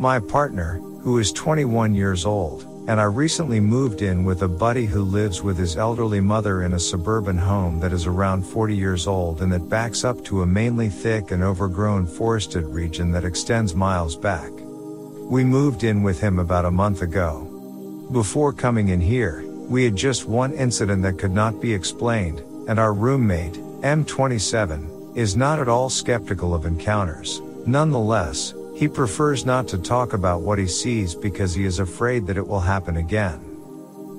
My partner, who is 21 years old, and I recently moved in with a buddy who lives with his elderly mother in a suburban home that is around 40 years old and that backs up to a mainly thick and overgrown forested region that extends miles back. We moved in with him about a month ago. Before coming in here, we had just one incident that could not be explained, and our roommate, M27, is not at all skeptical of encounters. Nonetheless, he prefers not to talk about what he sees because he is afraid that it will happen again.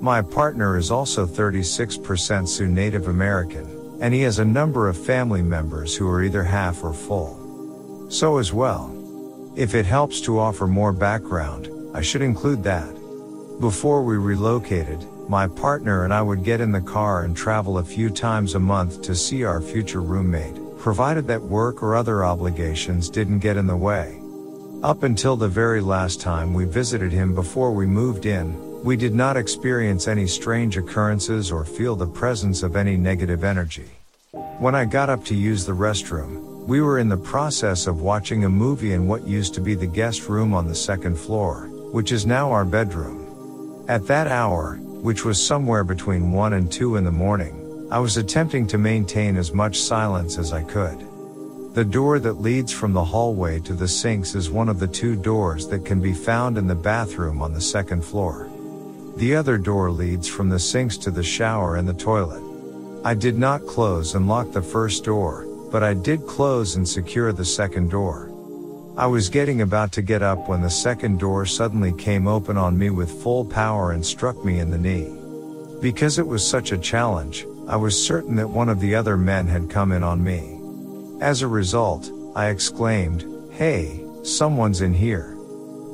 My partner is also 36% Sioux Native American, and he has a number of family members who are either half or full. So as well. If it helps to offer more background, I should include that. Before we relocated, my partner and I would get in the car and travel a few times a month to see our future roommate, provided that work or other obligations didn't get in the way. Up until the very last time we visited him before we moved in, we did not experience any strange occurrences or feel the presence of any negative energy. When I got up to use the restroom, we were in the process of watching a movie in what used to be the guest room on the second floor, which is now our bedroom. At that hour, which was somewhere between 1 and 2 in the morning, I was attempting to maintain as much silence as I could. The door that leads from the hallway to the sinks is one of the two doors that can be found in the bathroom on the second floor. The other door leads from the sinks to the shower and the toilet. I did not close and lock the first door, but I did close and secure the second door. I was getting about to get up when the second door suddenly came open on me with full power and struck me in the knee. Because it was such a challenge, I was certain that one of the other men had come in on me. As a result, I exclaimed, Hey, someone's in here.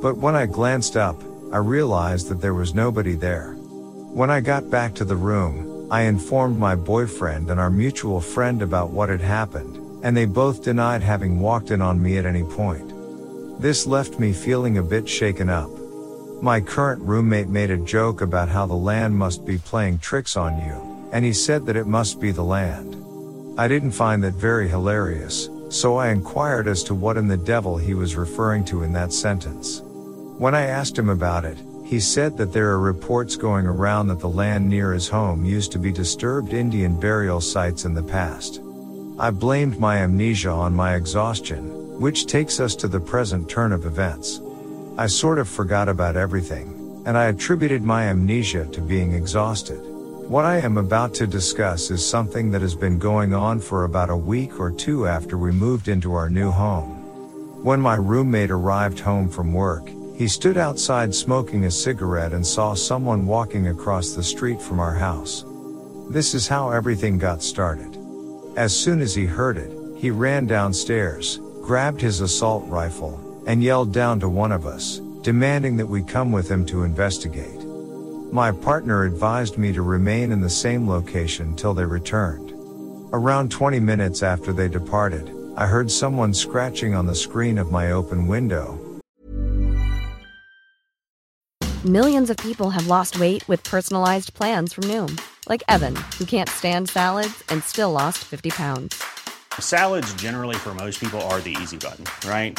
But when I glanced up, I realized that there was nobody there. When I got back to the room, I informed my boyfriend and our mutual friend about what had happened, and they both denied having walked in on me at any point. This left me feeling a bit shaken up. My current roommate made a joke about how the land must be playing tricks on you, and he said that it must be the land. I didn't find that very hilarious, so I inquired as to what in the devil he was referring to in that sentence. When I asked him about it, he said that there are reports going around that the land near his home used to be disturbed Indian burial sites in the past. I blamed my amnesia on my exhaustion, which takes us to the present turn of events. I sort of forgot about everything, and I attributed my amnesia to being exhausted. What I am about to discuss is something that has been going on for about a week or two after we moved into our new home. When my roommate arrived home from work, he stood outside smoking a cigarette and saw someone walking across the street from our house. This is how everything got started. As soon as he heard it, he ran downstairs, grabbed his assault rifle, and yelled down to one of us, demanding that we come with him to investigate. My partner advised me to remain in the same location till they returned. Around 20 minutes after they departed, I heard someone scratching on the screen of my open window. Millions of people have lost weight with personalized plans from Noom, like Evan, who can't stand salads and still lost 50 pounds. Salads, generally, for most people, are the easy button, right?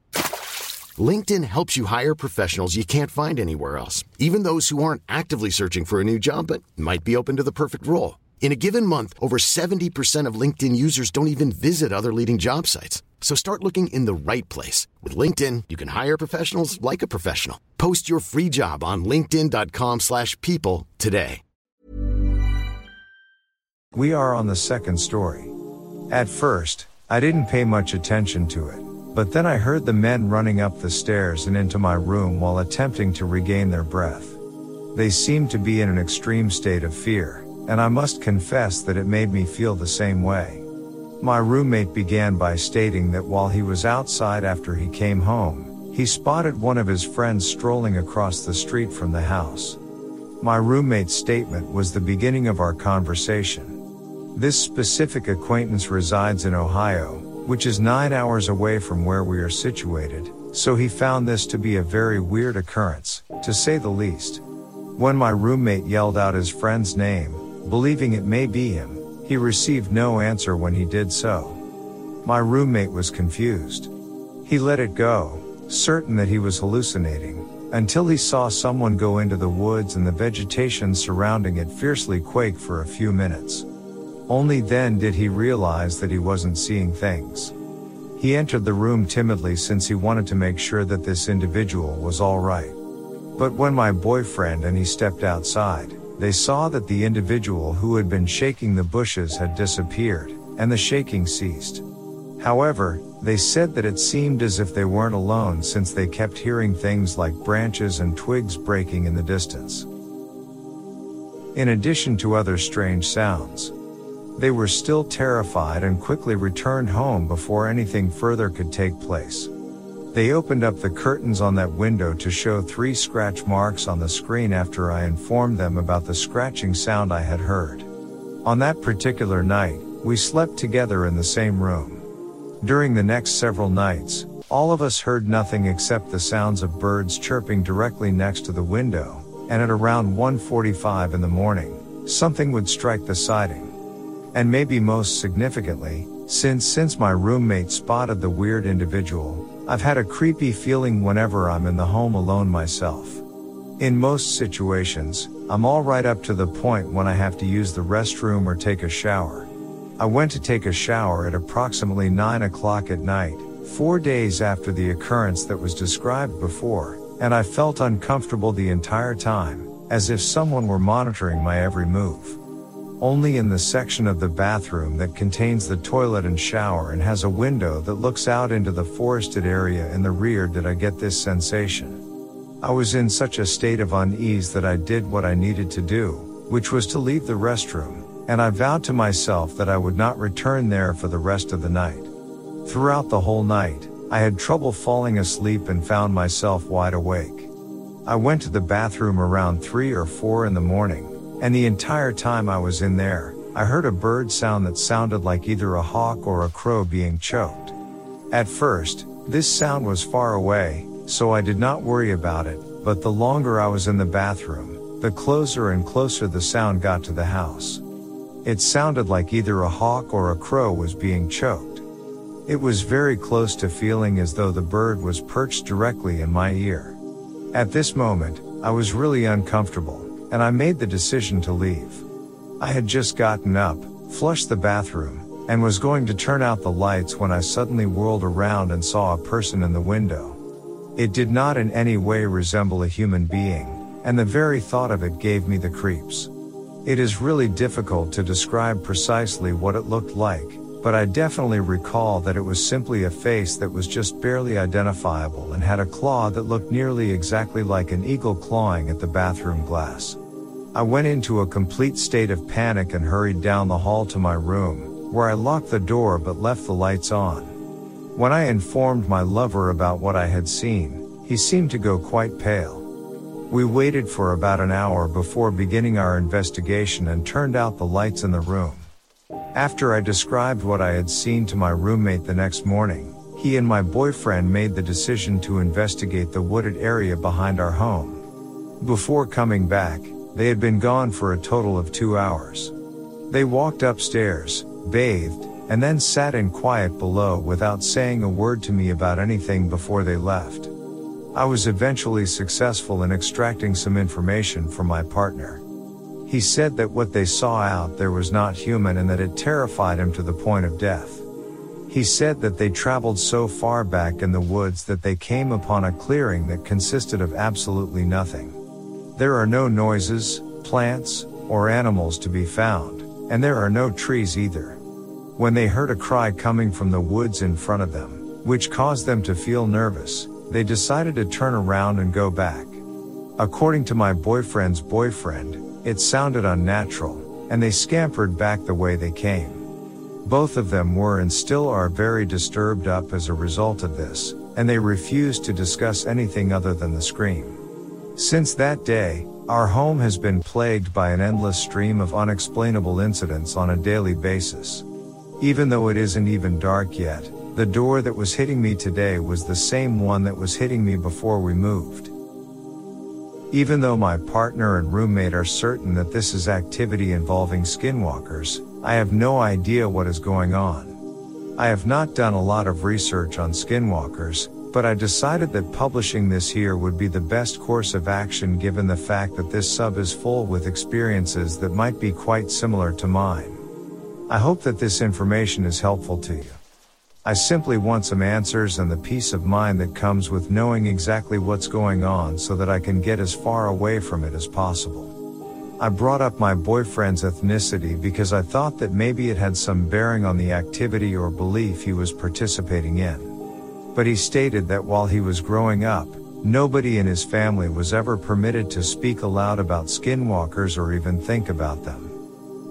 LinkedIn helps you hire professionals you can't find anywhere else, even those who aren't actively searching for a new job but might be open to the perfect role. In a given month, over 70% of LinkedIn users don't even visit other leading job sites. So start looking in the right place. With LinkedIn, you can hire professionals like a professional. Post your free job on linkedin.com slash people today. We are on the second story. At first, I didn't pay much attention to it. But then I heard the men running up the stairs and into my room while attempting to regain their breath. They seemed to be in an extreme state of fear, and I must confess that it made me feel the same way. My roommate began by stating that while he was outside after he came home, he spotted one of his friends strolling across the street from the house. My roommate's statement was the beginning of our conversation. This specific acquaintance resides in Ohio, which is nine hours away from where we are situated, so he found this to be a very weird occurrence, to say the least. When my roommate yelled out his friend's name, believing it may be him, he received no answer when he did so. My roommate was confused. He let it go, certain that he was hallucinating, until he saw someone go into the woods and the vegetation surrounding it fiercely quake for a few minutes. Only then did he realize that he wasn't seeing things. He entered the room timidly since he wanted to make sure that this individual was alright. But when my boyfriend and he stepped outside, they saw that the individual who had been shaking the bushes had disappeared, and the shaking ceased. However, they said that it seemed as if they weren't alone since they kept hearing things like branches and twigs breaking in the distance. In addition to other strange sounds, they were still terrified and quickly returned home before anything further could take place. They opened up the curtains on that window to show three scratch marks on the screen after I informed them about the scratching sound I had heard. On that particular night, we slept together in the same room. During the next several nights, all of us heard nothing except the sounds of birds chirping directly next to the window, and at around 1:45 in the morning, something would strike the siding. And maybe most significantly, since since my roommate spotted the weird individual, I've had a creepy feeling whenever I'm in the home alone myself. In most situations, I'm all right up to the point when I have to use the restroom or take a shower. I went to take a shower at approximately 9 o'clock at night, four days after the occurrence that was described before, and I felt uncomfortable the entire time, as if someone were monitoring my every move. Only in the section of the bathroom that contains the toilet and shower and has a window that looks out into the forested area in the rear did I get this sensation. I was in such a state of unease that I did what I needed to do, which was to leave the restroom, and I vowed to myself that I would not return there for the rest of the night. Throughout the whole night, I had trouble falling asleep and found myself wide awake. I went to the bathroom around 3 or 4 in the morning, and the entire time I was in there, I heard a bird sound that sounded like either a hawk or a crow being choked. At first, this sound was far away, so I did not worry about it, but the longer I was in the bathroom, the closer and closer the sound got to the house. It sounded like either a hawk or a crow was being choked. It was very close to feeling as though the bird was perched directly in my ear. At this moment, I was really uncomfortable and I made the decision to leave. I had just gotten up, flushed the bathroom, and was going to turn out the lights when I suddenly whirled around and saw a person in the window. It did not in any way resemble a human being, and the very thought of it gave me the creeps. It is really difficult to describe precisely what it looked like, but I definitely recall that it was simply a face that was just barely identifiable and had a claw that looked nearly exactly like an eagle clawing at the bathroom glass. I went into a complete state of panic and hurried down the hall to my room, where I locked the door but left the lights on. When I informed my lover about what I had seen, he seemed to go quite pale. We waited for about an hour before beginning our investigation and turned out the lights in the room. After I described what I had seen to my roommate the next morning, he and my boyfriend made the decision to investigate the wooded area behind our home. Before coming back, they had been gone for a total of two hours. They walked upstairs, bathed, and then sat in quiet below without saying a word to me about anything before they left. I was eventually successful in extracting some information from my partner. He said that what they saw out there was not human and that it terrified him to the point of death. He said that they traveled so far back in the woods that they came upon a clearing that consisted of absolutely nothing. There are no noises, plants, or animals to be found, and there are no trees either. When they heard a cry coming from the woods in front of them, which caused them to feel nervous, they decided to turn around and go back. According to my boyfriend's boyfriend, it sounded unnatural, and they scampered back the way they came. Both of them were and still are very disturbed up as a result of this, and they refused to discuss anything other than the scream. Since that day, our home has been plagued by an endless stream of unexplainable incidents on a daily basis. Even though it isn't even dark yet, the door that was hitting me today was the same one that was hitting me before we moved. Even though my partner and roommate are certain that this is activity involving skinwalkers, I have no idea what is going on. I have not done a lot of research on skinwalkers, but I decided that publishing this here would be the best course of action given the fact that this sub is full with experiences that might be quite similar to mine. I hope that this information is helpful to you. I simply want some answers and the peace of mind that comes with knowing exactly what's going on so that I can get as far away from it as possible. I brought up my boyfriend's ethnicity because I thought that maybe it had some bearing on the activity or belief he was participating in. But he stated that while he was growing up, nobody in his family was ever permitted to speak aloud about skinwalkers or even think about them.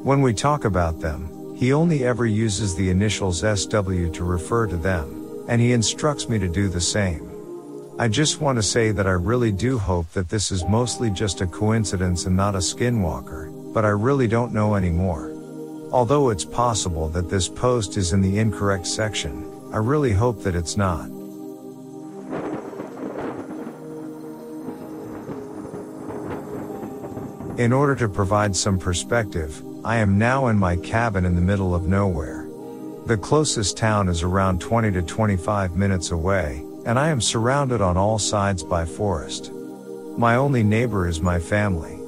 When we talk about them, he only ever uses the initials SW to refer to them, and he instructs me to do the same. I just want to say that I really do hope that this is mostly just a coincidence and not a skinwalker, but I really don't know anymore. Although it's possible that this post is in the incorrect section, I really hope that it's not. In order to provide some perspective, I am now in my cabin in the middle of nowhere. The closest town is around 20 to 25 minutes away, and I am surrounded on all sides by forest. My only neighbor is my family.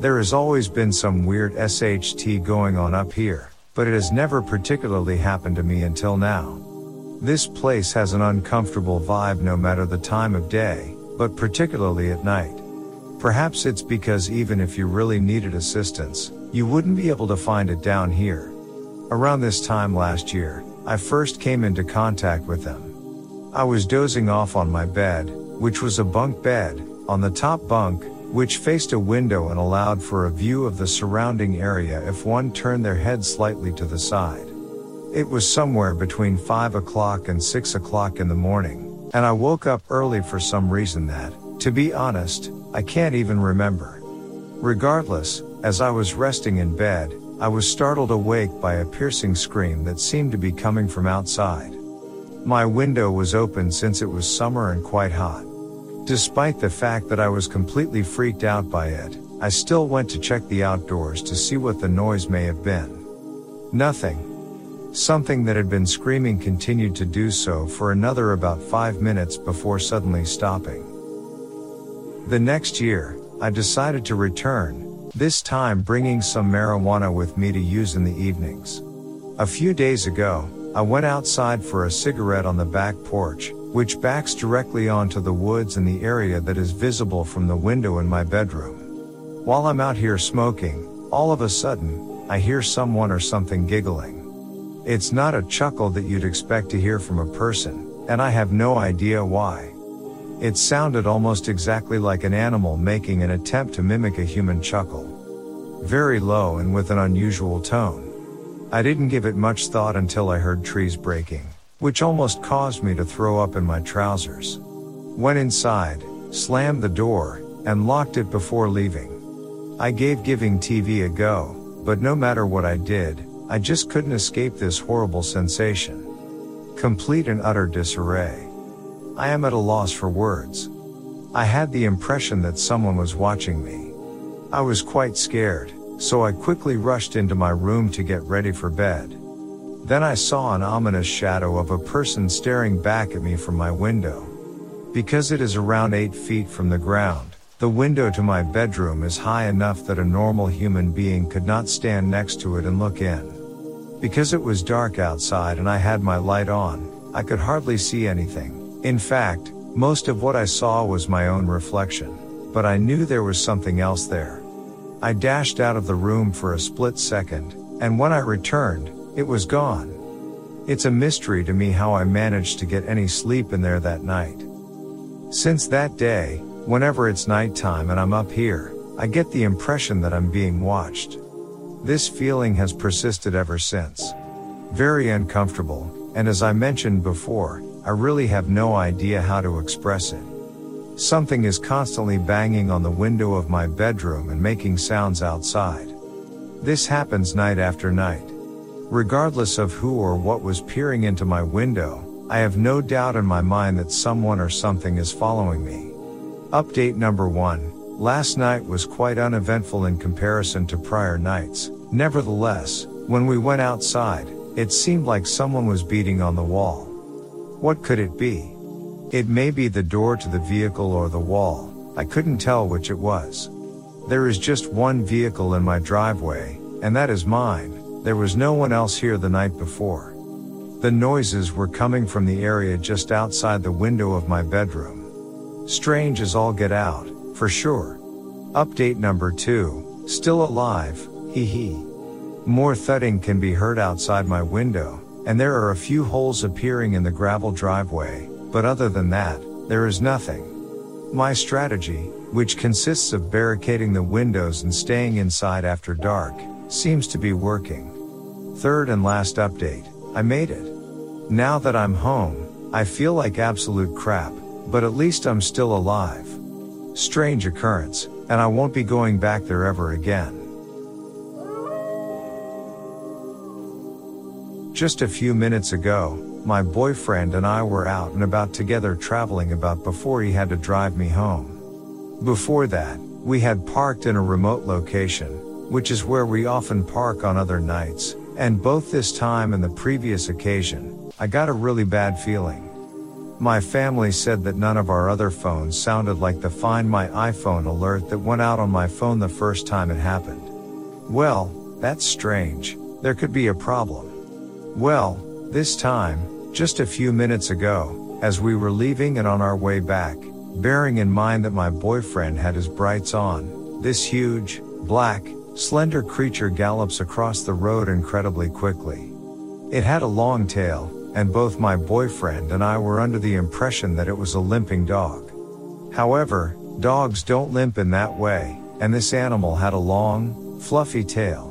There has always been some weird SHT going on up here, but it has never particularly happened to me until now. This place has an uncomfortable vibe no matter the time of day, but particularly at night. Perhaps it's because even if you really needed assistance, you wouldn't be able to find it down here. Around this time last year, I first came into contact with them. I was dozing off on my bed, which was a bunk bed, on the top bunk, which faced a window and allowed for a view of the surrounding area if one turned their head slightly to the side. It was somewhere between 5 o'clock and 6 o'clock in the morning, and I woke up early for some reason that, to be honest, I can't even remember. Regardless, as I was resting in bed, I was startled awake by a piercing scream that seemed to be coming from outside. My window was open since it was summer and quite hot. Despite the fact that I was completely freaked out by it, I still went to check the outdoors to see what the noise may have been. Nothing. Something that had been screaming continued to do so for another about five minutes before suddenly stopping. The next year, I decided to return, this time bringing some marijuana with me to use in the evenings. A few days ago, I went outside for a cigarette on the back porch, which backs directly onto the woods in the area that is visible from the window in my bedroom. While I'm out here smoking, all of a sudden, I hear someone or something giggling. It's not a chuckle that you'd expect to hear from a person, and I have no idea why. It sounded almost exactly like an animal making an attempt to mimic a human chuckle. Very low and with an unusual tone. I didn't give it much thought until I heard trees breaking, which almost caused me to throw up in my trousers. Went inside, slammed the door, and locked it before leaving. I gave giving TV a go, but no matter what I did, I just couldn't escape this horrible sensation. Complete and utter disarray. I am at a loss for words. I had the impression that someone was watching me. I was quite scared, so I quickly rushed into my room to get ready for bed. Then I saw an ominous shadow of a person staring back at me from my window. Because it is around 8 feet from the ground, the window to my bedroom is high enough that a normal human being could not stand next to it and look in. Because it was dark outside and I had my light on, I could hardly see anything. In fact, most of what I saw was my own reflection, but I knew there was something else there. I dashed out of the room for a split second, and when I returned, it was gone. It's a mystery to me how I managed to get any sleep in there that night. Since that day, whenever it's nighttime and I'm up here, I get the impression that I'm being watched. This feeling has persisted ever since. Very uncomfortable, and as I mentioned before, I really have no idea how to express it. Something is constantly banging on the window of my bedroom and making sounds outside. This happens night after night. Regardless of who or what was peering into my window, I have no doubt in my mind that someone or something is following me. Update number one. Last night was quite uneventful in comparison to prior nights. Nevertheless, when we went outside, it seemed like someone was beating on the wall. What could it be? It may be the door to the vehicle or the wall. I couldn't tell which it was. There is just one vehicle in my driveway, and that is mine. There was no one else here the night before. The noises were coming from the area just outside the window of my bedroom. Strange as all get out, for sure. Update number two, still alive, hee hee. More thudding can be heard outside my window, and there are a few holes appearing in the gravel driveway, but other than that, there is nothing. My strategy, which consists of barricading the windows and staying inside after dark, seems to be working. Third and last update, I made it. Now that I'm home, I feel like absolute crap, but at least I'm still alive. Strange occurrence, and I won't be going back there ever again. Just a few minutes ago, my boyfriend and I were out and about together traveling about before he had to drive me home. Before that, we had parked in a remote location, which is where we often park on other nights, and both this time and the previous occasion, I got a really bad feeling. My family said that none of our other phones sounded like the Find My iPhone alert that went out on my phone the first time it happened. Well, that's strange. There could be a problem. Well, this time, just a few minutes ago, as we were leaving and on our way back, bearing in mind that my boyfriend had his brights on, this huge, black, slender creature gallops across the road incredibly quickly. It had a long tail, and both my boyfriend and I were under the impression that it was a limping dog. However, dogs don't limp in that way, and this animal had a long, fluffy tail.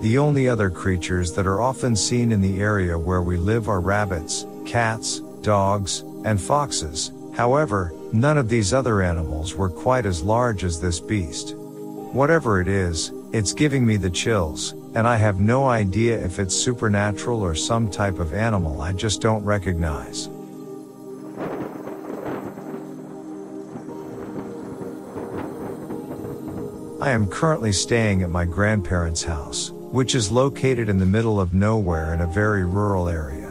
The only other creatures that are often seen in the area where we live are rabbits, cats, dogs, and foxes. However, none of these other animals were quite as large as this beast. Whatever it is, it's giving me the chills, and I have no idea if it's supernatural or some type of animal I just don't recognize. I am currently staying at my grandparents' house which is located in the middle of nowhere in a very rural area.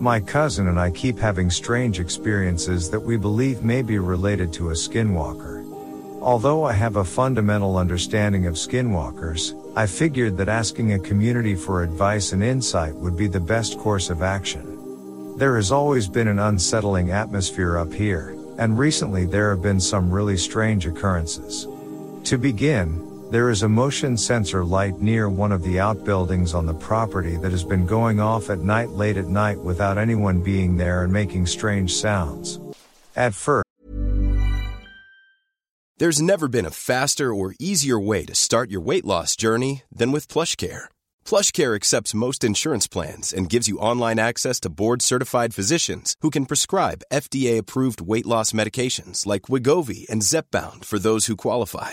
My cousin and I keep having strange experiences that we believe may be related to a skinwalker. Although I have a fundamental understanding of skinwalkers, I figured that asking a community for advice and insight would be the best course of action. There has always been an unsettling atmosphere up here, and recently there have been some really strange occurrences. To begin, there is a motion sensor light near one of the outbuildings on the property that has been going off at night late at night without anyone being there and making strange sounds. At first, There's never been a faster or easier way to start your weight loss journey than with PlushCare. PlushCare accepts most insurance plans and gives you online access to board-certified physicians who can prescribe FDA-approved weight loss medications like Wegovy and Zepbound for those who qualify.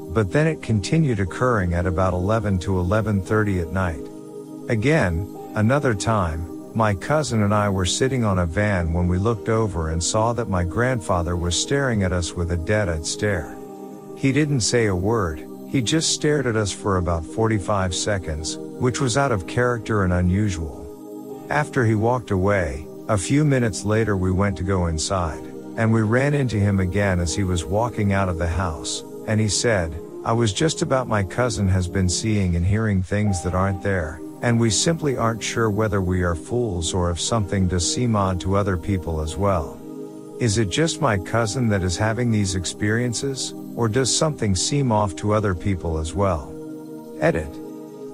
but then it continued occurring at about 11 to 11:30 at night. Again, another time, my cousin and I were sitting on a van when we looked over and saw that my grandfather was staring at us with a dead-eyed stare. He didn't say a word, he just stared at us for about 45 seconds, which was out of character and unusual. After he walked away, a few minutes later we went to go inside, and we ran into him again as he was walking out of the house, and he said, I was just about my cousin has been seeing and hearing things that aren't there, and we simply aren't sure whether we are fools or if something does seem odd to other people as well. Is it just my cousin that is having these experiences, or does something seem off to other people as well? Edit.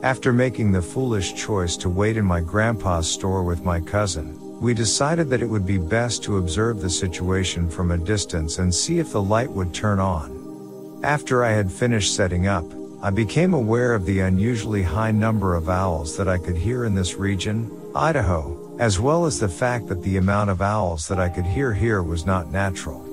After making the foolish choice to wait in my grandpa's store with my cousin, we decided that it would be best to observe the situation from a distance and see if the light would turn on. After I had finished setting up, I became aware of the unusually high number of owls that I could hear in this region, Idaho, as well as the fact that the amount of owls that I could hear here was not natural.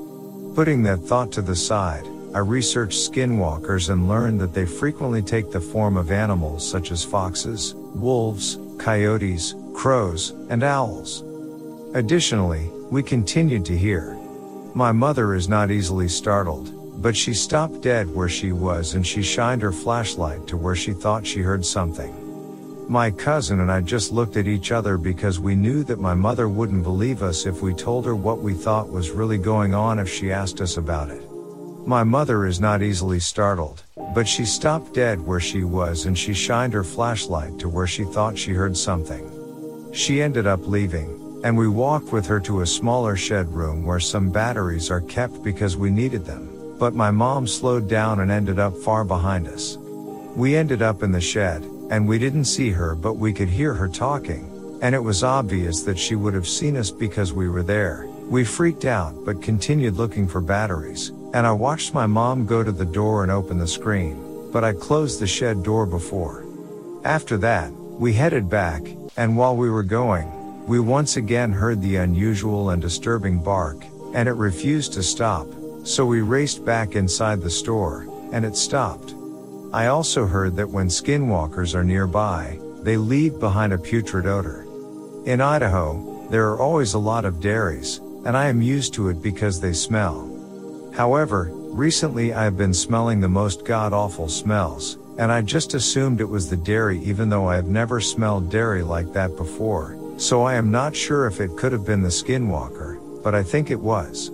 Putting that thought to the side, I researched skinwalkers and learned that they frequently take the form of animals such as foxes, wolves, coyotes, crows, and owls. Additionally, we continued to hear. My mother is not easily startled, but she stopped dead where she was and she shined her flashlight to where she thought she heard something. My cousin and I just looked at each other because we knew that my mother wouldn't believe us if we told her what we thought was really going on if she asked us about it. My mother is not easily startled, but she stopped dead where she was and she shined her flashlight to where she thought she heard something. She ended up leaving, and we walked with her to a smaller shed room where some batteries are kept because we needed them, but my mom slowed down and ended up far behind us. We ended up in the shed, and we didn't see her but we could hear her talking, and it was obvious that she would have seen us because we were there. We freaked out but continued looking for batteries, and I watched my mom go to the door and open the screen, but I closed the shed door before. After that, we headed back, and while we were going, we once again heard the unusual and disturbing bark, and it refused to stop, so we raced back inside the store, and it stopped. I also heard that when skinwalkers are nearby, they leave behind a putrid odor. In Idaho, there are always a lot of dairies, and I am used to it because they smell. However, recently I have been smelling the most god awful smells, and I just assumed it was the dairy even though I have never smelled dairy like that before, so I am not sure if it could have been the skinwalker, but I think it was.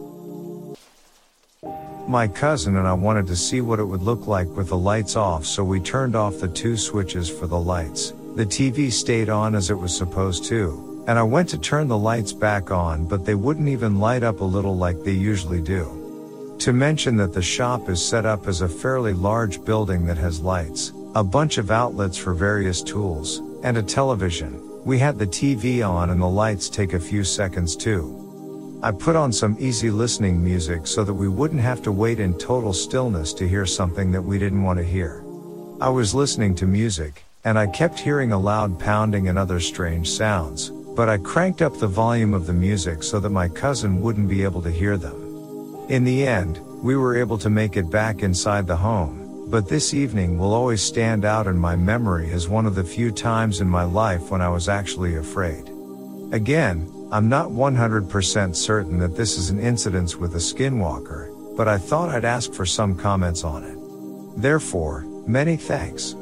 My cousin and I wanted to see what it would look like with the lights off so we turned off the two switches for the lights. The TV stayed on as it was supposed to, and I went to turn the lights back on but they wouldn't even light up a little like they usually do. To mention that the shop is set up as a fairly large building that has lights, a bunch of outlets for various tools, and a television, we had the TV on and the lights take a few seconds too. I put on some easy listening music so that we wouldn't have to wait in total stillness to hear something that we didn't want to hear. I was listening to music, and I kept hearing a loud pounding and other strange sounds, but I cranked up the volume of the music so that my cousin wouldn't be able to hear them. In the end, we were able to make it back inside the home, but this evening will always stand out in my memory as one of the few times in my life when I was actually afraid. Again, I'm not 100% certain that this is an incident with a skinwalker, but I thought I'd ask for some comments on it. Therefore, many thanks.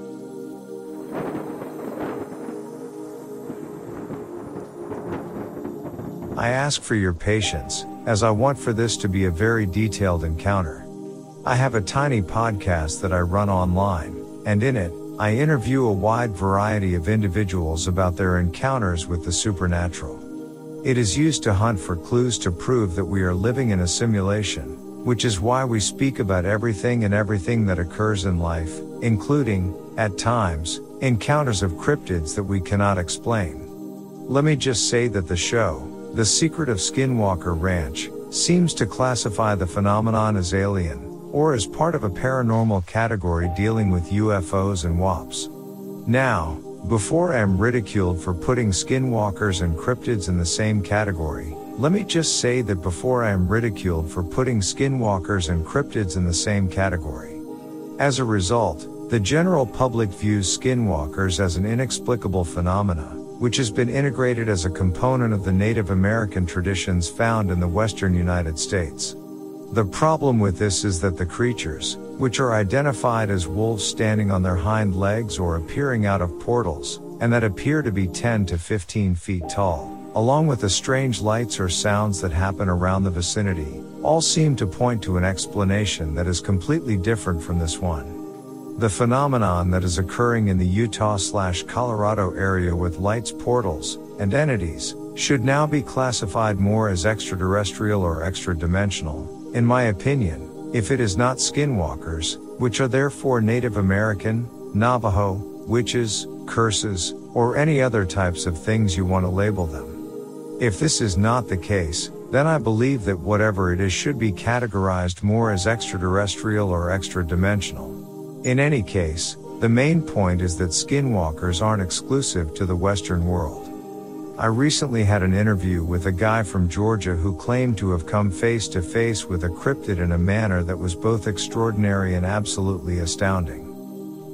I ask for your patience, as I want for this to be a very detailed encounter. I have a tiny podcast that I run online, and in it, I interview a wide variety of individuals about their encounters with the supernatural. It is used to hunt for clues to prove that we are living in a simulation, which is why we speak about everything and everything that occurs in life, including, at times, encounters of cryptids that we cannot explain. Let me just say that the show, The Secret of Skinwalker Ranch, seems to classify the phenomenon as alien, or as part of a paranormal category dealing with UFOs and WAPs. Now, before I am ridiculed for putting skinwalkers and cryptids in the same category, let me just say that before I am ridiculed for putting skinwalkers and cryptids in the same category. As a result, the general public views skinwalkers as an inexplicable phenomena, which has been integrated as a component of the Native American traditions found in the western United States. The problem with this is that the creatures, which are identified as wolves standing on their hind legs or appearing out of portals, and that appear to be 10 to 15 feet tall, along with the strange lights or sounds that happen around the vicinity, all seem to point to an explanation that is completely different from this one. The phenomenon that is occurring in the Utah slash Colorado area with lights portals and entities should now be classified more as extraterrestrial or extra dimensional, in my opinion, if it is not skinwalkers, which are therefore Native American, Navajo, witches, curses, or any other types of things you want to label them. If this is not the case, then I believe that whatever it is should be categorized more as extraterrestrial or extra dimensional. In any case, the main point is that skinwalkers aren't exclusive to the Western world. I recently had an interview with a guy from Georgia who claimed to have come face to face with a cryptid in a manner that was both extraordinary and absolutely astounding.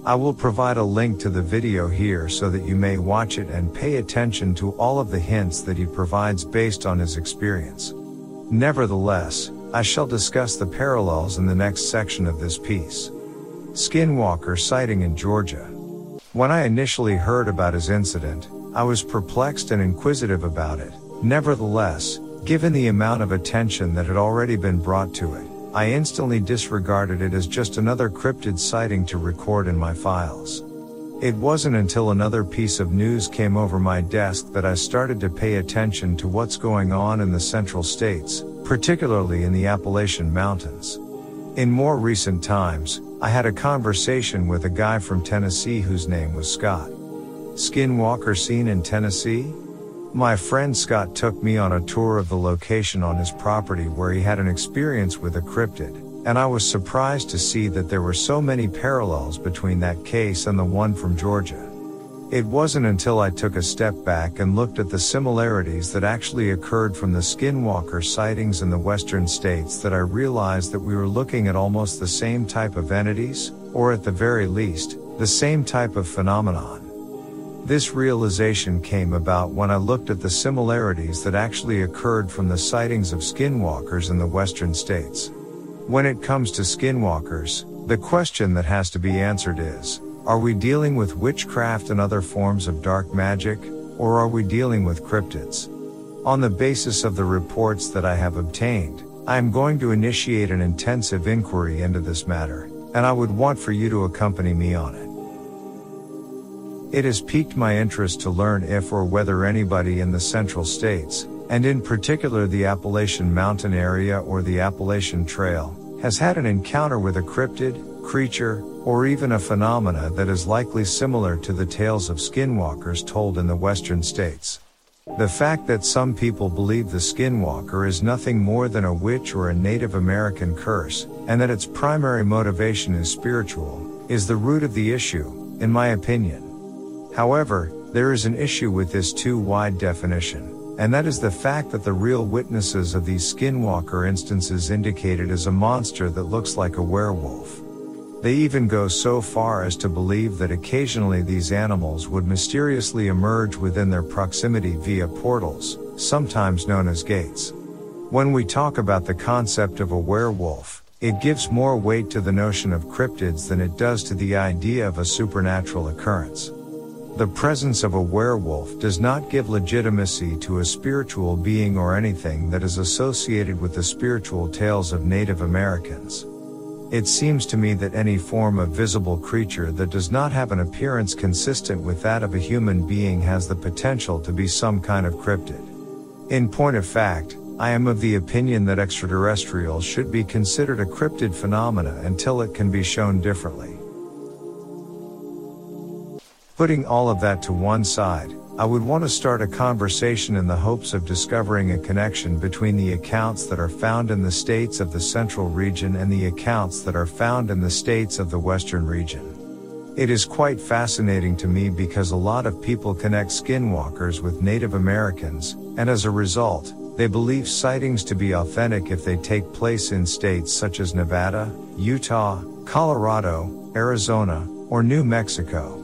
I will provide a link to the video here so that you may watch it and pay attention to all of the hints that he provides based on his experience. Nevertheless, I shall discuss the parallels in the next section of this piece. Skinwalker sighting in Georgia. When I initially heard about his incident, I was perplexed and inquisitive about it. Nevertheless, given the amount of attention that had already been brought to it, I instantly disregarded it as just another cryptid sighting to record in my files. It wasn't until another piece of news came over my desk that I started to pay attention to what's going on in the central states, particularly in the Appalachian Mountains. In more recent times, I had a conversation with a guy from Tennessee whose name was Scott. Skinwalker scene in Tennessee? My friend Scott took me on a tour of the location on his property where he had an experience with a cryptid, and I was surprised to see that there were so many parallels between that case and the one from Georgia. It wasn't until I took a step back and looked at the similarities that actually occurred from the skinwalker sightings in the western states that I realized that we were looking at almost the same type of entities, or at the very least, the same type of phenomenon. This realization came about when I looked at the similarities that actually occurred from the sightings of skinwalkers in the western states. When it comes to skinwalkers, the question that has to be answered is, are we dealing with witchcraft and other forms of dark magic, or are we dealing with cryptids? On the basis of the reports that I have obtained, I am going to initiate an intensive inquiry into this matter, and I would want for you to accompany me on it. It has piqued my interest to learn if or whether anybody in the central states, and in particular the Appalachian Mountain area or the Appalachian Trail, has had an encounter with a cryptid, creature, or even a phenomena that is likely similar to the tales of skinwalkers told in the western states. The fact that some people believe the skinwalker is nothing more than a witch or a Native American curse, and that its primary motivation is spiritual, is the root of the issue, in my opinion. However, there is an issue with this too wide definition, and that is the fact that the real witnesses of these skinwalker instances indicate it as a monster that looks like a werewolf. They even go so far as to believe that occasionally these animals would mysteriously emerge within their proximity via portals, sometimes known as gates. When we talk about the concept of a werewolf, it gives more weight to the notion of cryptids than it does to the idea of a supernatural occurrence. The presence of a werewolf does not give legitimacy to a spiritual being or anything that is associated with the spiritual tales of Native Americans. it seems to me that any form of visible creature that does not have an appearance consistent with that of a human being has the potential to be some kind of cryptid. In point of fact, I am of the opinion that extraterrestrials should be considered a cryptid phenomena until it can be shown differently. Putting all of that to one side, I would want to start a conversation in the hopes of discovering a connection between the accounts that are found in the states of the central region and the accounts that are found in the states of the western region. It is quite fascinating to me because a lot of people connect skinwalkers with Native Americans, and as a result, they believe sightings to be authentic if they take place in states such as Nevada, Utah, Colorado, Arizona, or New Mexico.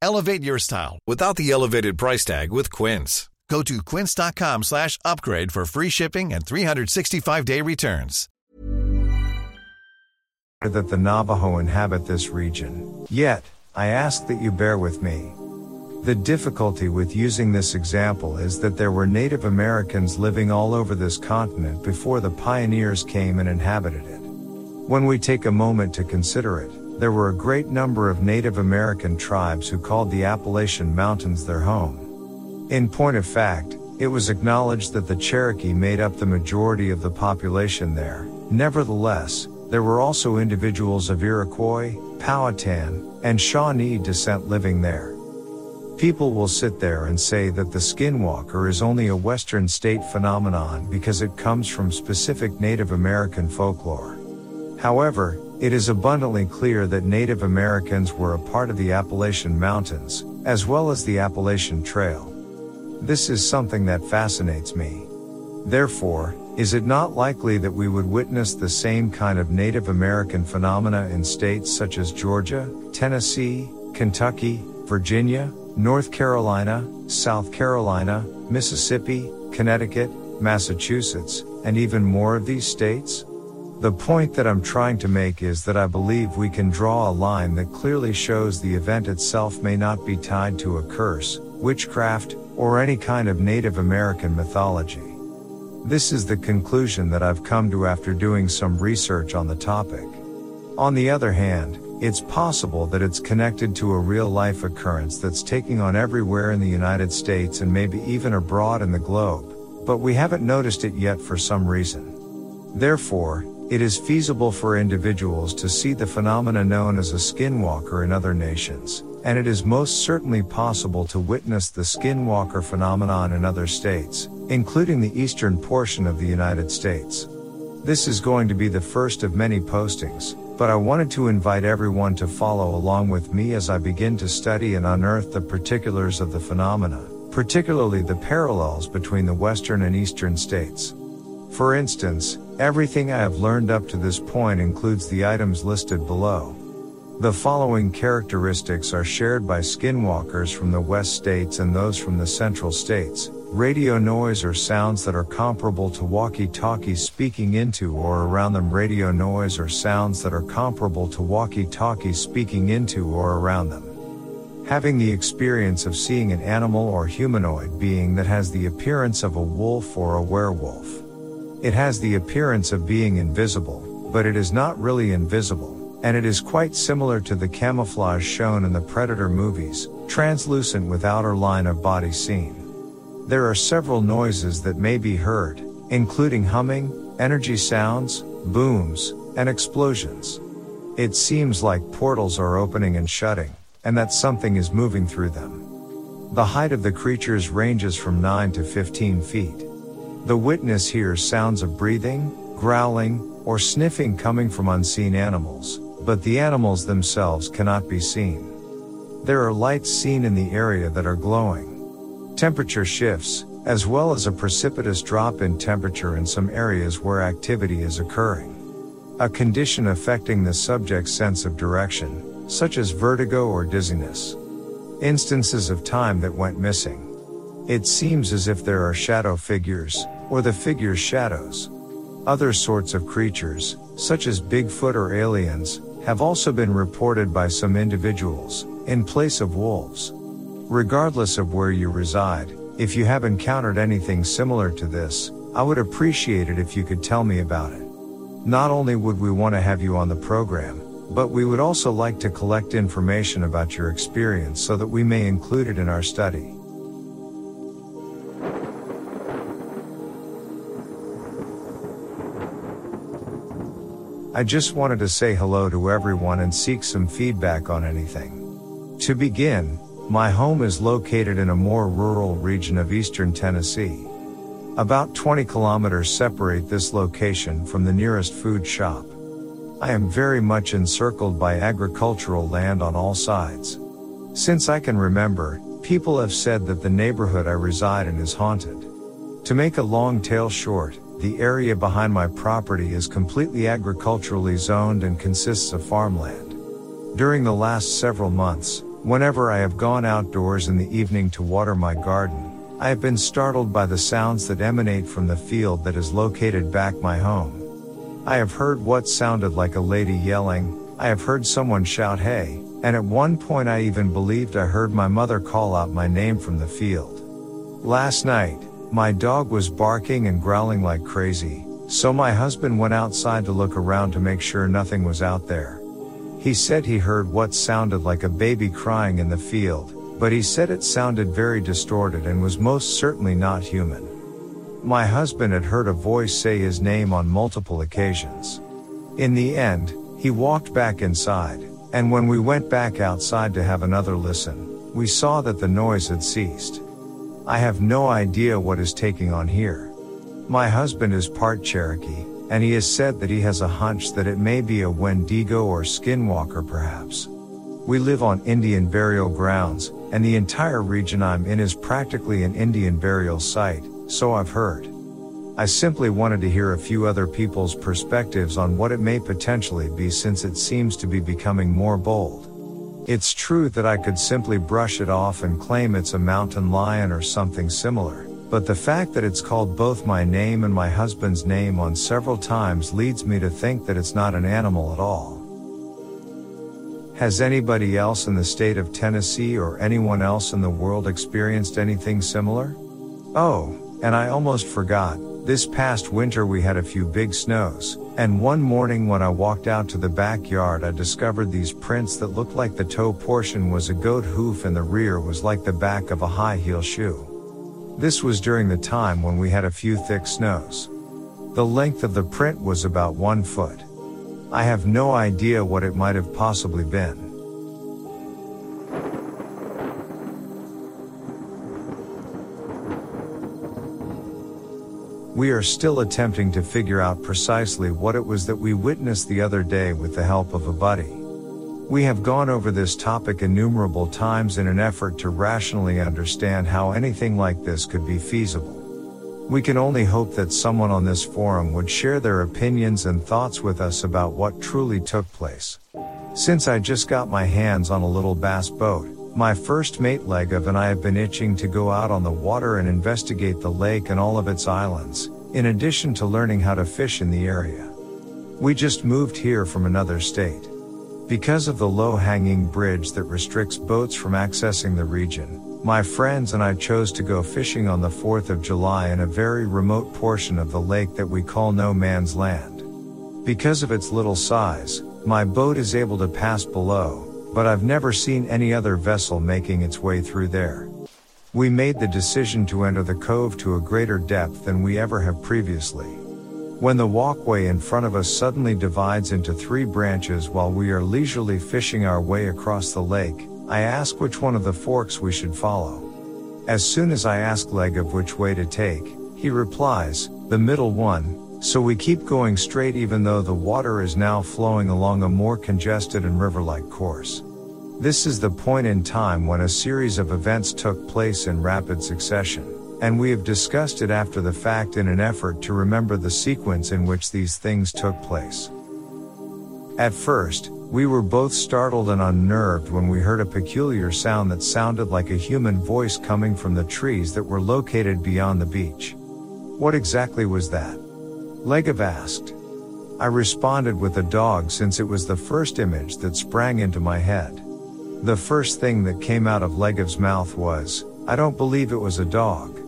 Elevate your style without the elevated price tag with Quince. Go to quince.com slash upgrade for free shipping and 365-day returns. that the Navajo inhabit this region. Yet, I ask that you bear with me. The difficulty with using this example is that there were Native Americans living all over this continent before the pioneers came and inhabited it. When we take a moment to consider it, there were a great number of Native American tribes who called the Appalachian Mountains their home. In point of fact, it was acknowledged that the Cherokee made up the majority of the population there. Nevertheless, there were also individuals of Iroquois, Powhatan, and Shawnee descent living there. People will sit there and say that the skinwalker is only a Western state phenomenon because it comes from specific Native American folklore. However, it is abundantly clear that Native Americans were a part of the Appalachian Mountains, as well as the Appalachian Trail. This is something that fascinates me. Therefore, is it not likely that we would witness the same kind of Native American phenomena in states such as Georgia, Tennessee, Kentucky, Virginia, North Carolina, South Carolina, Mississippi, Connecticut, Massachusetts, and even more of these states? The point that I'm trying to make is that I believe we can draw a line that clearly shows the event itself may not be tied to a curse, witchcraft, or any kind of Native American mythology. This is the conclusion that I've come to after doing some research on the topic. On the other hand, it's possible that it's connected to a real life occurrence that's taking on everywhere in the United States and maybe even abroad in the globe, but we haven't noticed it yet for some reason. Therefore, it is feasible for individuals to see the phenomena known as a skinwalker in other nations, and it is most certainly possible to witness the skinwalker phenomenon in other states, including the eastern portion of the United States. This is going to be the first of many postings, but I wanted to invite everyone to follow along with me as I begin to study and unearth the particulars of the phenomena, particularly the parallels between the western and eastern states. For instance, everything I have learned up to this point includes the items listed below. The following characteristics are shared by skinwalkers from the west states and those from the central states. Radio noise or sounds that are comparable to walkie-talkies speaking into or around them. Radio noise or sounds that are comparable to walkie-talkies speaking into or around them. Having the experience of seeing an animal or humanoid being that has the appearance of a wolf or a werewolf. It has the appearance of being invisible, but it is not really invisible and it is quite similar to the camouflage shown in the Predator movies, translucent with outer line of body seen. There are several noises that may be heard, including humming, energy sounds, booms, and explosions. It seems like portals are opening and shutting, and that something is moving through them. The height of the creatures ranges from 9 to 15 feet. The witness hears sounds of breathing, growling, or sniffing coming from unseen animals, but the animals themselves cannot be seen. There are lights seen in the area that are glowing. Temperature shifts, as well as a precipitous drop in temperature in some areas where activity is occurring. A condition affecting the subject's sense of direction, such as vertigo or dizziness. Instances of time that went missing. It seems as if there are shadow figures, or the figures shadows. Other sorts of creatures, such as Bigfoot or aliens, have also been reported by some individuals, in place of wolves. Regardless of where you reside, if you have encountered anything similar to this, I would appreciate it if you could tell me about it. Not only would we want to have you on the program, but we would also like to collect information about your experience so that we may include it in our study. I just wanted to say hello to everyone and seek some feedback on anything. To begin, my home is located in a more rural region of eastern Tennessee. About 20 kilometers separate this location from the nearest food shop. I am very much encircled by agricultural land on all sides. Since I can remember, people have said that the neighborhood I reside in is haunted. To make a long tale short, the area behind my property is completely agriculturally zoned and consists of farmland. During the last several months, whenever I have gone outdoors in the evening to water my garden, I have been startled by the sounds that emanate from the field that is located back my home. I have heard what sounded like a lady yelling, I have heard someone shout hey, and at one point I even believed I heard my mother call out my name from the field. Last night, my dog was barking and growling like crazy, so my husband went outside to look around to make sure nothing was out there. He said he heard what sounded like a baby crying in the field, but he said it sounded very distorted and was most certainly not human. My husband had heard a voice say his name on multiple occasions. In the end, he walked back inside, and when we went back outside to have another listen, we saw that the noise had ceased. I have no idea what is taking on here. My husband is part Cherokee, and he has said that he has a hunch that it may be a Wendigo or Skinwalker perhaps. We live on Indian burial grounds, and the entire region I'm in is practically an Indian burial site, so I've heard. I simply wanted to hear a few other people's perspectives on what it may potentially be since it seems to be becoming more bold. It's true that I could simply brush it off and claim it's a mountain lion or something similar, but the fact that it's called both my name and my husband's name on several times leads me to think that it's not an animal at all. Has anybody else in the state of Tennessee or anyone else in the world experienced anything similar? Oh, and I almost forgot, this past winter we had a few big snows, and one morning when I walked out to the backyard I discovered these prints that looked like the toe portion was a goat hoof and the rear was like the back of a high heel shoe. This was during the time when we had a few thick snows. The length of the print was about one foot. I have no idea what it might have possibly been. We are still attempting to figure out precisely what it was that we witnessed the other day with the help of a buddy. We have gone over this topic innumerable times in an effort to rationally understand how anything like this could be feasible. We can only hope that someone on this forum would share their opinions and thoughts with us about what truly took place. Since I just got my hands on a little bass boat, my first mate Legav and I have been itching to go out on the water and investigate the lake and all of its islands, in addition to learning how to fish in the area. We just moved here from another state. Because of the low hanging bridge that restricts boats from accessing the region, my friends and I chose to go fishing on the 4th of July in a very remote portion of the lake that we call No Man's Land. Because of its little size, my boat is able to pass below, but I've never seen any other vessel making its way through there. We made the decision to enter the cove to a greater depth than we ever have previously. When the walkway in front of us suddenly divides into three branches while we are leisurely fishing our way across the lake, I ask which one of the forks we should follow. As soon as I ask Legav which way to take, he replies, the middle one, so we keep going straight even though the water is now flowing along a more congested and river-like course. This is the point in time when a series of events took place in rapid succession, and we have discussed it after the fact in an effort to remember the sequence in which these things took place. At first, We were both startled and unnerved when we heard a peculiar sound that sounded like a human voice coming from the trees that were located beyond the beach. What exactly was that? Legav asked. I responded with a dog since it was the first image that sprang into my head. The first thing that came out of Legav's mouth was, I don't believe it was a dog.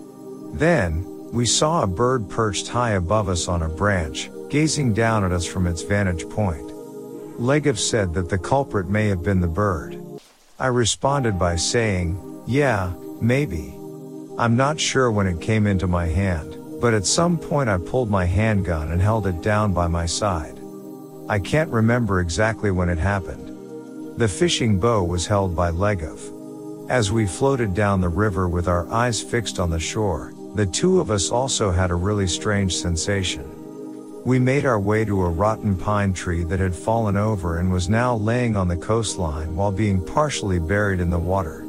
Then, we saw a bird perched high above us on a branch, gazing down at us from its vantage point. Legav said that the culprit may have been the bird. I responded by saying, yeah, maybe. I'm not sure when it came into my hand, but at some point I pulled my handgun and held it down by my side. I can't remember exactly when it happened. The fishing bow was held by Legav. As we floated down the river with our eyes fixed on the shore, the two of us also had a really strange sensation. We made our way to a rotten pine tree that had fallen over and was now laying on the coastline while being partially buried in the water.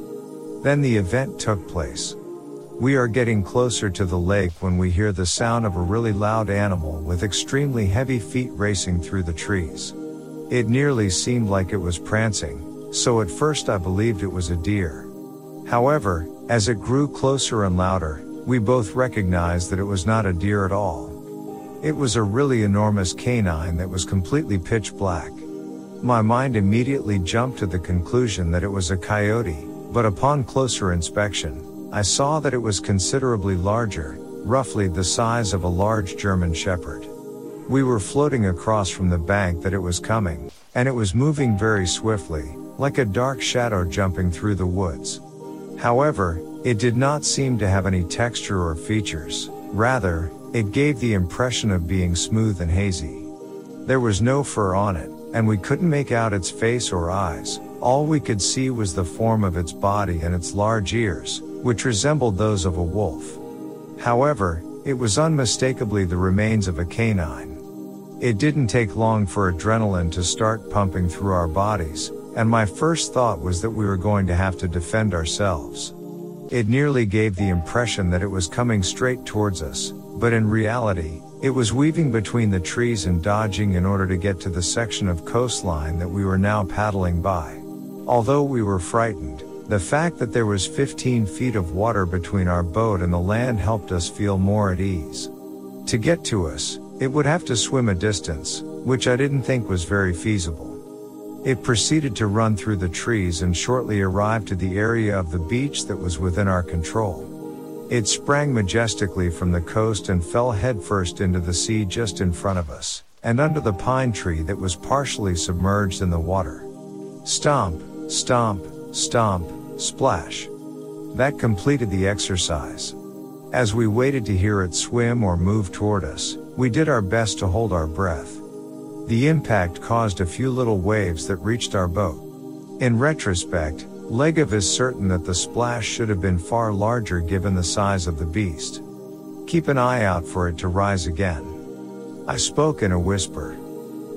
Then the event took place. We are getting closer to the lake when we hear the sound of a really loud animal with extremely heavy feet racing through the trees. It nearly seemed like it was prancing, so at first I believed it was a deer. However, as it grew closer and louder, we both recognized that it was not a deer at all. It was a really enormous canine that was completely pitch black. My mind immediately jumped to the conclusion that it was a coyote, but upon closer inspection, I saw that it was considerably larger, roughly the size of a large German Shepherd. We were floating across from the bank that it was coming, and it was moving very swiftly, like a dark shadow jumping through the woods. However, it did not seem to have any texture or features, rather, it gave the impression of being smooth and hazy. There was no fur on it, and we couldn't make out its face or eyes, all we could see was the form of its body and its large ears, which resembled those of a wolf. However, it was unmistakably the remains of a canine. It didn't take long for adrenaline to start pumping through our bodies, and my first thought was that we were going to have to defend ourselves. It nearly gave the impression that it was coming straight towards us, but in reality, it was weaving between the trees and dodging in order to get to the section of coastline that we were now paddling by. Although we were frightened, the fact that there was 15 feet of water between our boat and the land helped us feel more at ease. To get to us, it would have to swim a distance, which I didn't think was very feasible. It proceeded to run through the trees and shortly arrived to the area of the beach that was within our control. It sprang majestically from the coast and fell headfirst into the sea just in front of us, and under the pine tree that was partially submerged in the water. Stomp, stomp, stomp, splash. That completed the exercise. As we waited to hear it swim or move toward us, we did our best to hold our breath. The impact caused a few little waves that reached our boat. In retrospect, Legav is certain that the splash should have been far larger given the size of the beast. Keep an eye out for it to rise again. I spoke in a whisper.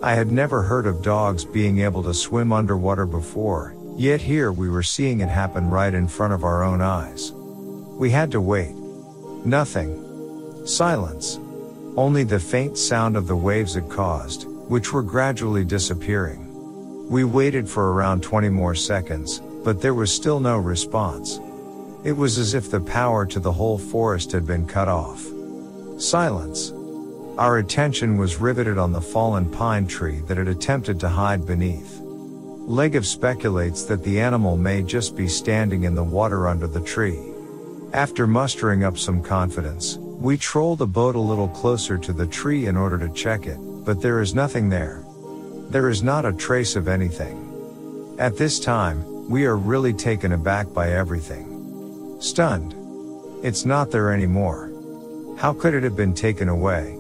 I had never heard of dogs being able to swim underwater before, yet here we were seeing it happen right in front of our own eyes. We had to wait. Nothing. Silence. Only the faint sound of the waves it caused, which were gradually disappearing. We waited for around 20 more seconds, but there was still no response. It was as if the power to the whole forest had been cut off. Silence. Our attention was riveted on the fallen pine tree that had attempted to hide beneath. Legav speculates that the animal may just be standing in the water under the tree. After mustering up some confidence, we troll the boat a little closer to the tree in order to check it, but there is nothing there. There is not a trace of anything. At this time, we are really taken aback by everything. Stunned. It's not there anymore. How could it have been taken away?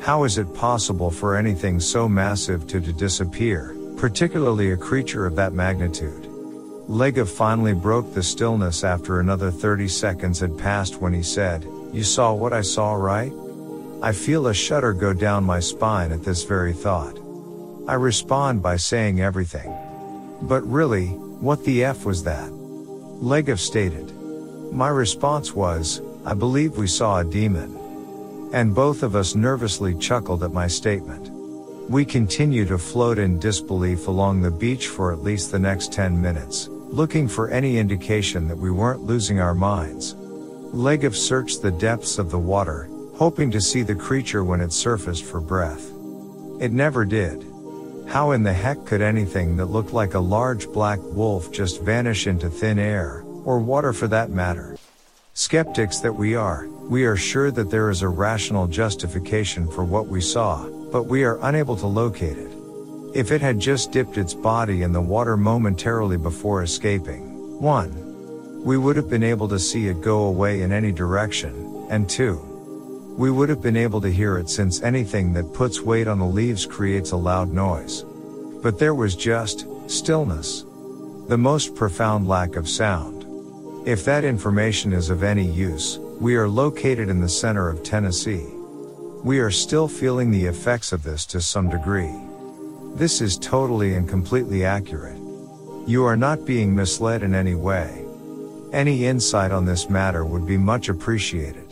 How is it possible for anything so massive to, to disappear, particularly a creature of that magnitude? Legav finally broke the stillness after another 30 seconds had passed when he said, You saw what I saw, right? I feel a shudder go down my spine at this very thought. I respond by saying everything. But really, what the F was that? Legav stated. My response was, I believe we saw a demon. And both of us nervously chuckled at my statement. We continue to float in disbelief along the beach for at least the next 10 minutes, looking for any indication that we weren't losing our minds. Legav searched the depths of the water, hoping to see the creature when it surfaced for breath. It never did. How in the heck could anything that looked like a large black wolf just vanish into thin air, or water for that matter? Skeptics that we are, we are sure that there is a rational justification for what we saw, but we are unable to locate it. If it had just dipped its body in the water momentarily before escaping, 1. We would have been able to see it go away in any direction, and 2. We would have been able to hear it since anything that puts weight on the leaves creates a loud noise. But there was just stillness. The most profound lack of sound. If that information is of any use, we are located in the center of Tennessee. We are still feeling the effects of this to some degree. This is totally and completely accurate. You are not being misled in any way. Any insight on this matter would be much appreciated.